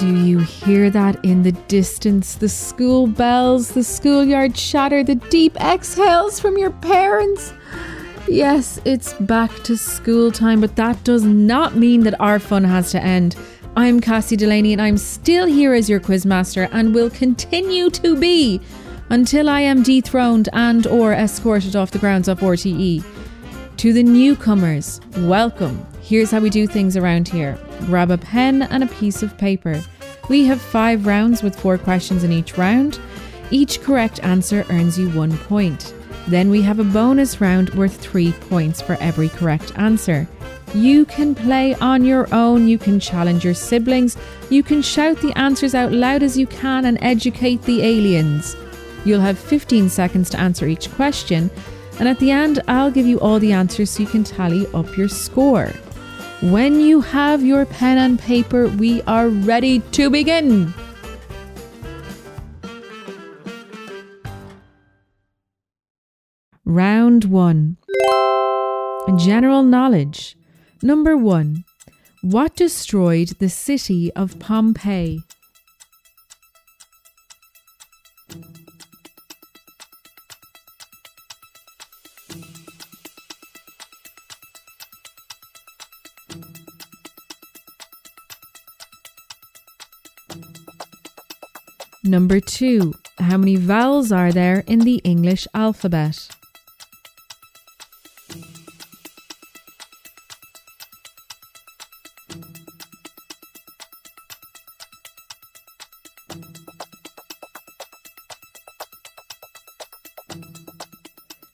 Do you hear that in the distance? The school bells, the schoolyard chatter, the deep exhales from your parents. Yes, it's back to school time, but that does not mean that our fun has to end. I'm Cassie Delaney and I'm still here as your quizmaster and will continue to be until I am dethroned and or escorted off the grounds of RTE. To the newcomers, welcome. Here's how we do things around here. Grab a pen and a piece of paper. We have five rounds with four questions in each round. Each correct answer earns you one point. Then we have a bonus round worth three points for every correct answer. You can play on your own, you can challenge your siblings, you can shout the answers out loud as you can and educate the aliens. You'll have 15 seconds to answer each question, and at the end, I'll give you all the answers so you can tally up your score. When you have your pen and paper, we are ready to begin. Round 1 General Knowledge. Number 1. What destroyed the city of Pompeii? Number two, how many vowels are there in the English alphabet?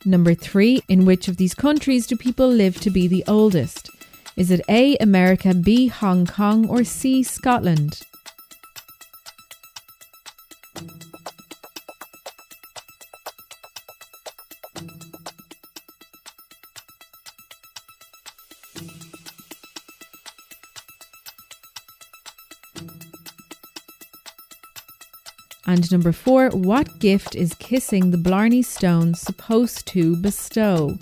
Number three, in which of these countries do people live to be the oldest? Is it A, America, B, Hong Kong, or C, Scotland? And number four, what gift is kissing the Blarney Stone supposed to bestow?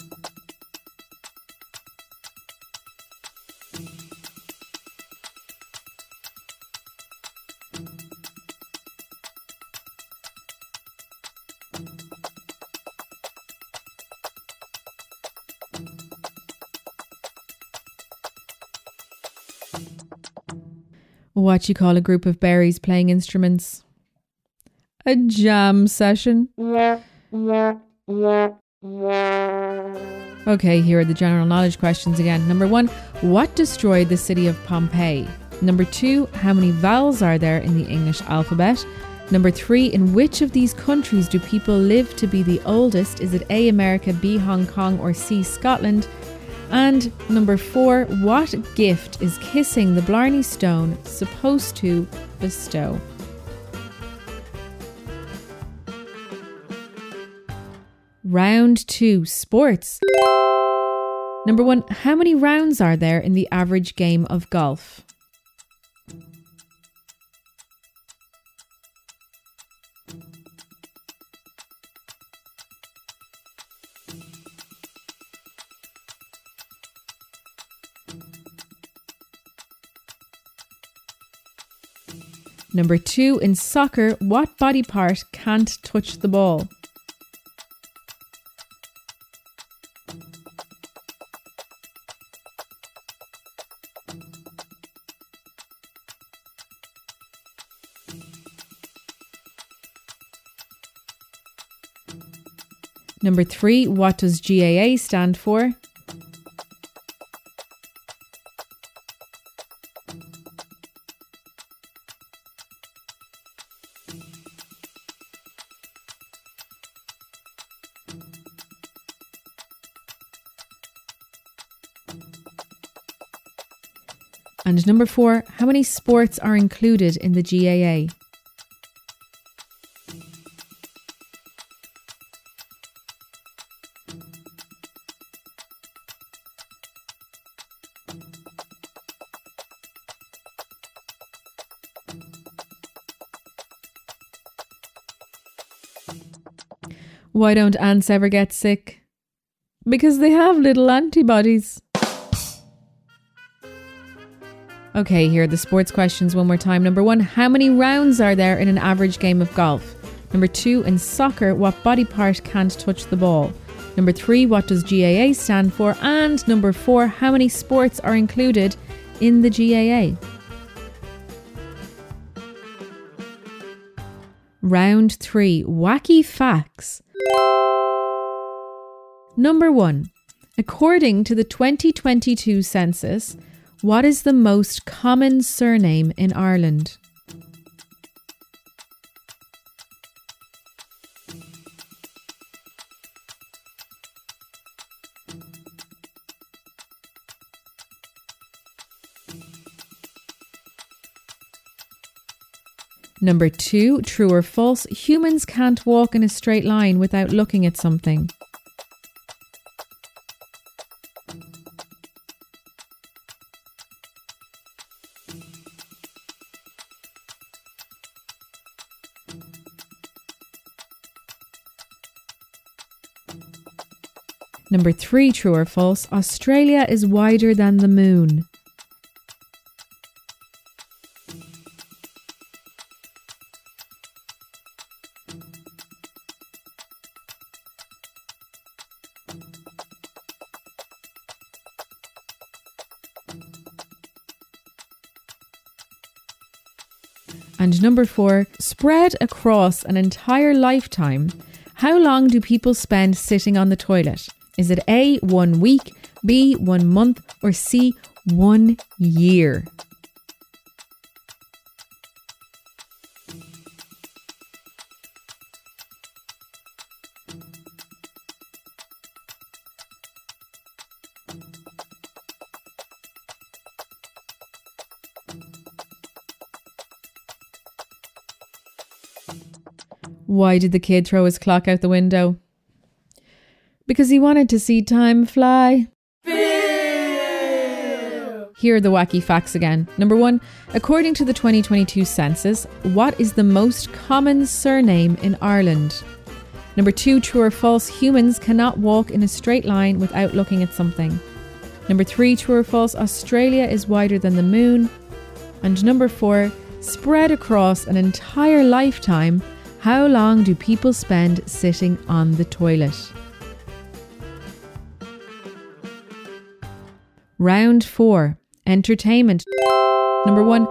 What you call a group of berries playing instruments? A jam session. Okay, here are the general knowledge questions again. Number one, what destroyed the city of Pompeii? Number two, how many vowels are there in the English alphabet? Number three, in which of these countries do people live to be the oldest? Is it A, America, B, Hong Kong, or C, Scotland? And number four, what gift is kissing the Blarney Stone supposed to bestow? Round two sports. Number one, how many rounds are there in the average game of golf? Number two, in soccer, what body part can't touch the ball? Number three, what does GAA stand for? And number four, how many sports are included in the GAA? Why don't ants ever get sick? Because they have little antibodies. Okay, here are the sports questions one more time. Number one, how many rounds are there in an average game of golf? Number two, in soccer, what body part can't touch the ball? Number three, what does GAA stand for? And number four, how many sports are included in the GAA? Round three, wacky facts. Number one, according to the 2022 census, what is the most common surname in Ireland? Number two, true or false, humans can't walk in a straight line without looking at something. Number three, true or false, Australia is wider than the moon. And number four, spread across an entire lifetime, how long do people spend sitting on the toilet? Is it A, one week, B, one month, or C, one year? Why did the kid throw his clock out the window? Because he wanted to see time fly. Here are the wacky facts again. Number one, according to the 2022 census, what is the most common surname in Ireland? Number two, true or false, humans cannot walk in a straight line without looking at something. Number three, true or false, Australia is wider than the moon. And number four, spread across an entire lifetime, how long do people spend sitting on the toilet? Round four Entertainment. Number one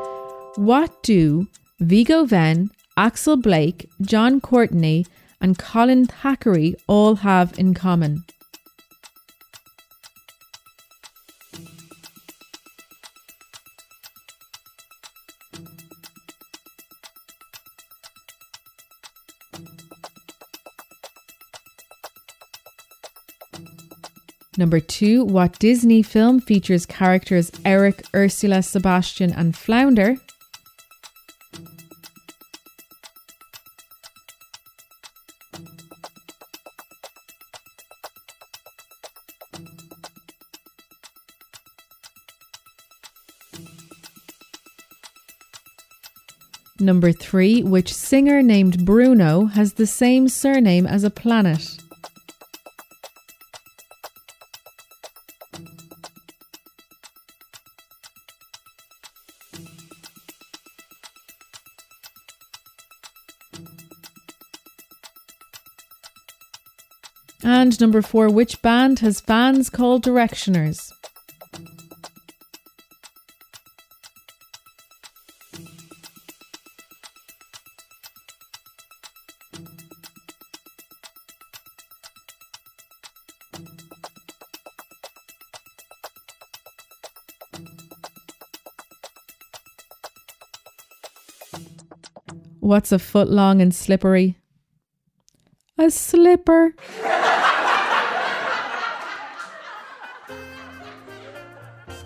What do Viggo Venn, Axel Blake, Jon Courtenay, and Colin Thackery all have in common? Number two, what Disney film features characters Eric, Ursula, Sebastian, and Flounder? Number three, which singer named Bruno has the same surname as a planet? And number four, which band has fans called Directioners? What's a foot long and slippery? A slipper.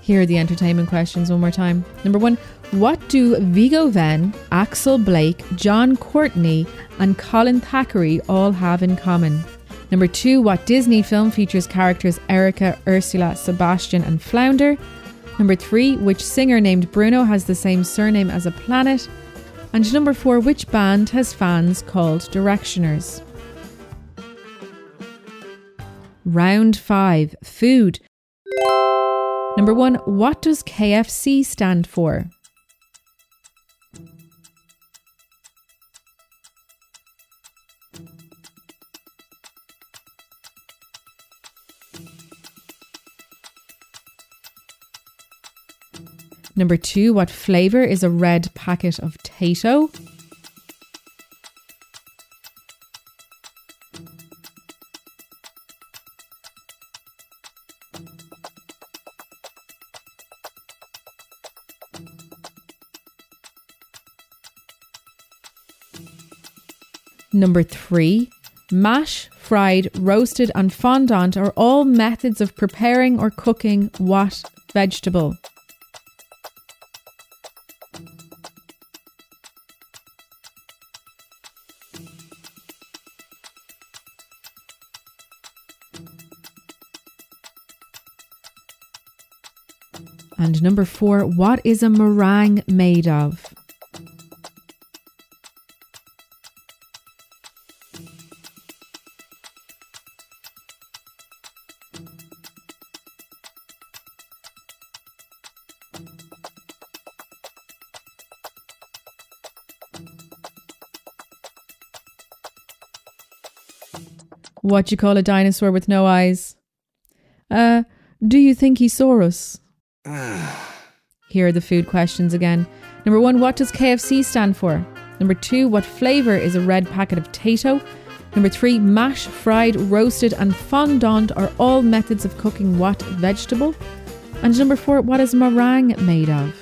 Here are the entertainment questions one more time. Number one, what do Viggo Venn, Axel Blake, Jon Courtenay, and Colin Thackery all have in common? Number two, what Disney film features characters Erica, Ursula, Sebastian, and Flounder? Number three, which singer named Bruno has the same surname as a planet? And number four, which band has fans called Directioners? Round five, food. Number one, what does KFC stand for? Number two, what flavour is a red packet of Tayto? Number three, mash, fried, roasted, and fondant are all methods of preparing or cooking what vegetable? And number four, what is a meringue made of? What you call a dinosaur with no eyes? Uh, do you think he saw us? Here are the food questions again. Number one, what does KFC stand for? Number two, what flavour is a red packet of Tayto? Number three, mash, fried, roasted, and fondant are all methods of cooking what vegetable? And number four, what is meringue made of?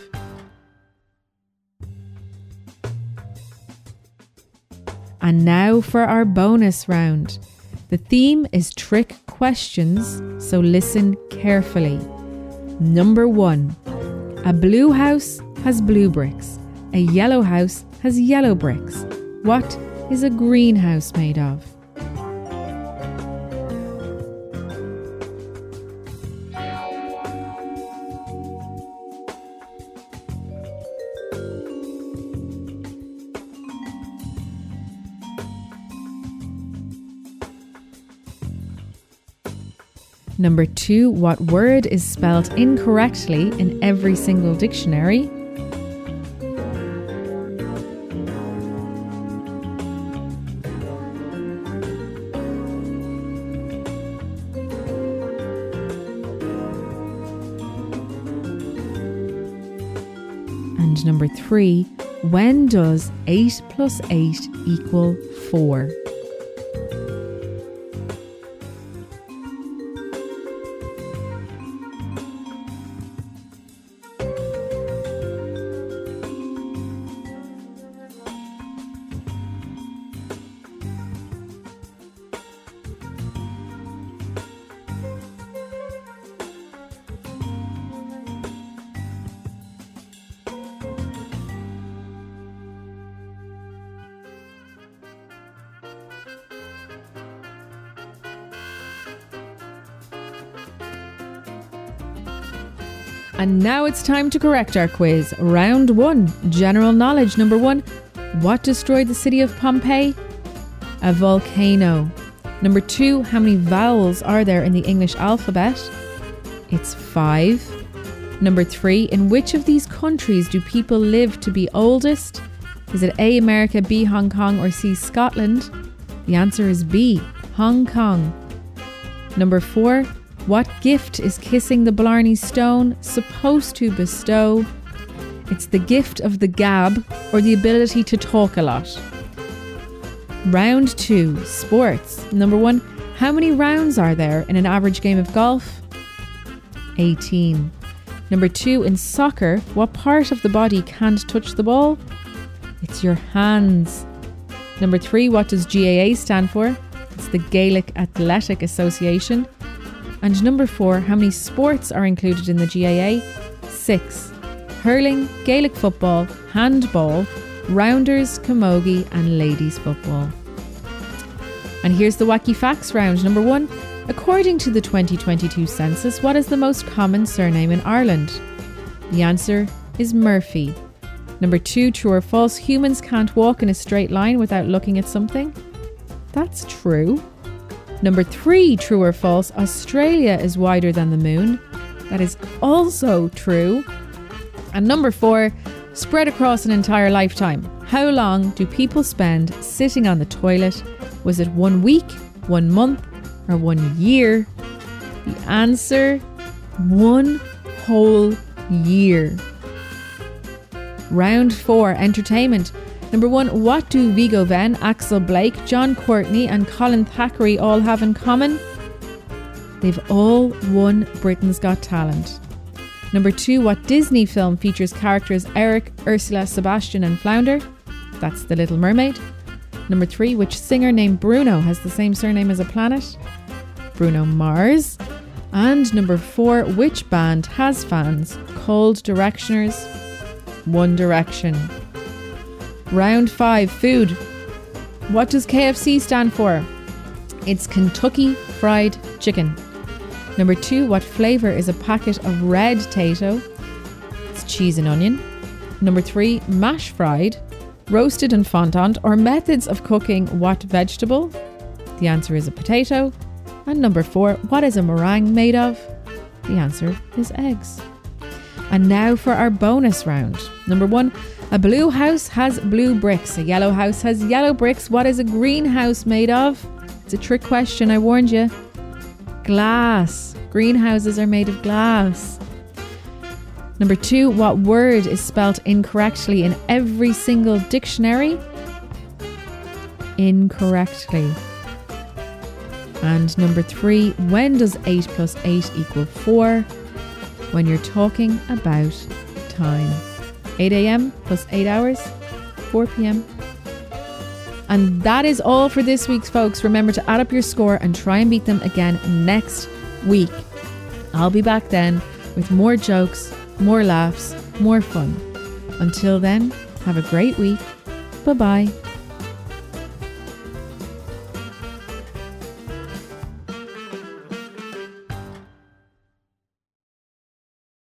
And now for our bonus round. The theme is trick questions, so listen carefully. Number one A blue house has blue bricks, a yellow house has yellow bricks. What is a greenhouse made of? Number two, what word is spelled incorrectly in every single dictionary? And number three, when does 8 plus 8 equal 4? And now it's time to correct our quiz. Round one General knowledge. Number one What destroyed the city of Pompeii? A volcano. Number two How many vowels are there in the English alphabet? It's five. Number three In which of these countries do people live to be oldest? Is it A, America, B, Hong Kong, or C, Scotland? The answer is B, Hong Kong. Number four what gift is kissing the Blarney Stone supposed to bestow? It's the gift of the gab or the ability to talk a lot. Round two, sports. Number one, how many rounds are there in an average game of golf? 18. Number two, in soccer, what part of the body can't touch the ball? It's your hands. Number three, what does GAA stand for? It's the Gaelic Athletic Association. And number four, how many sports are included in the GAA? Six hurling, Gaelic football, handball, rounders, camogie, and ladies football. And here's the wacky facts round. Number one, according to the 2022 census, what is the most common surname in Ireland? The answer is Murphy. Number two, true or false, humans can't walk in a straight line without looking at something? That's true. Number three, true or false, Australia is wider than the moon. That is also true. And number four, spread across an entire lifetime. How long do people spend sitting on the toilet? Was it one week, one month, or one year? The answer one whole year. Round four, entertainment. Number one, what do Viggo Venn, Axel Blake, Jon Courtenay, and Colin Thackery all have in common? They've all won Britain's Got Talent. Number two, what Disney film features characters Eric, Ursula, Sebastian, and Flounder? That's The Little Mermaid. Number three, which singer named Bruno has the same surname as a planet? Bruno Mars. And number four, which band has fans called Directioners? One Direction. Round five, food. What does KFC stand for? It's Kentucky Fried Chicken. Number two, what flavour is a packet of red Tayto? It's cheese and onion. Number three, mash fried, roasted and fondant, or methods of cooking what vegetable? The answer is a potato. And number four, what is a meringue made of? The answer is eggs. And now for our bonus round. Number one, a blue house has blue bricks. A yellow house has yellow bricks. What is a greenhouse made of? It's a trick question, I warned you. Glass. Greenhouses are made of glass. Number two, what word is spelt incorrectly in every single dictionary? Incorrectly. And number three, when does 8 plus 8 equal 4? When you're talking about time. 8 a.m. plus 8 hours, 4 p.m. And that is all for this week's folks. Remember to add up your score and try and beat them again next week. I'll be back then with more jokes, more laughs, more fun. Until then, have a great week. Bye bye.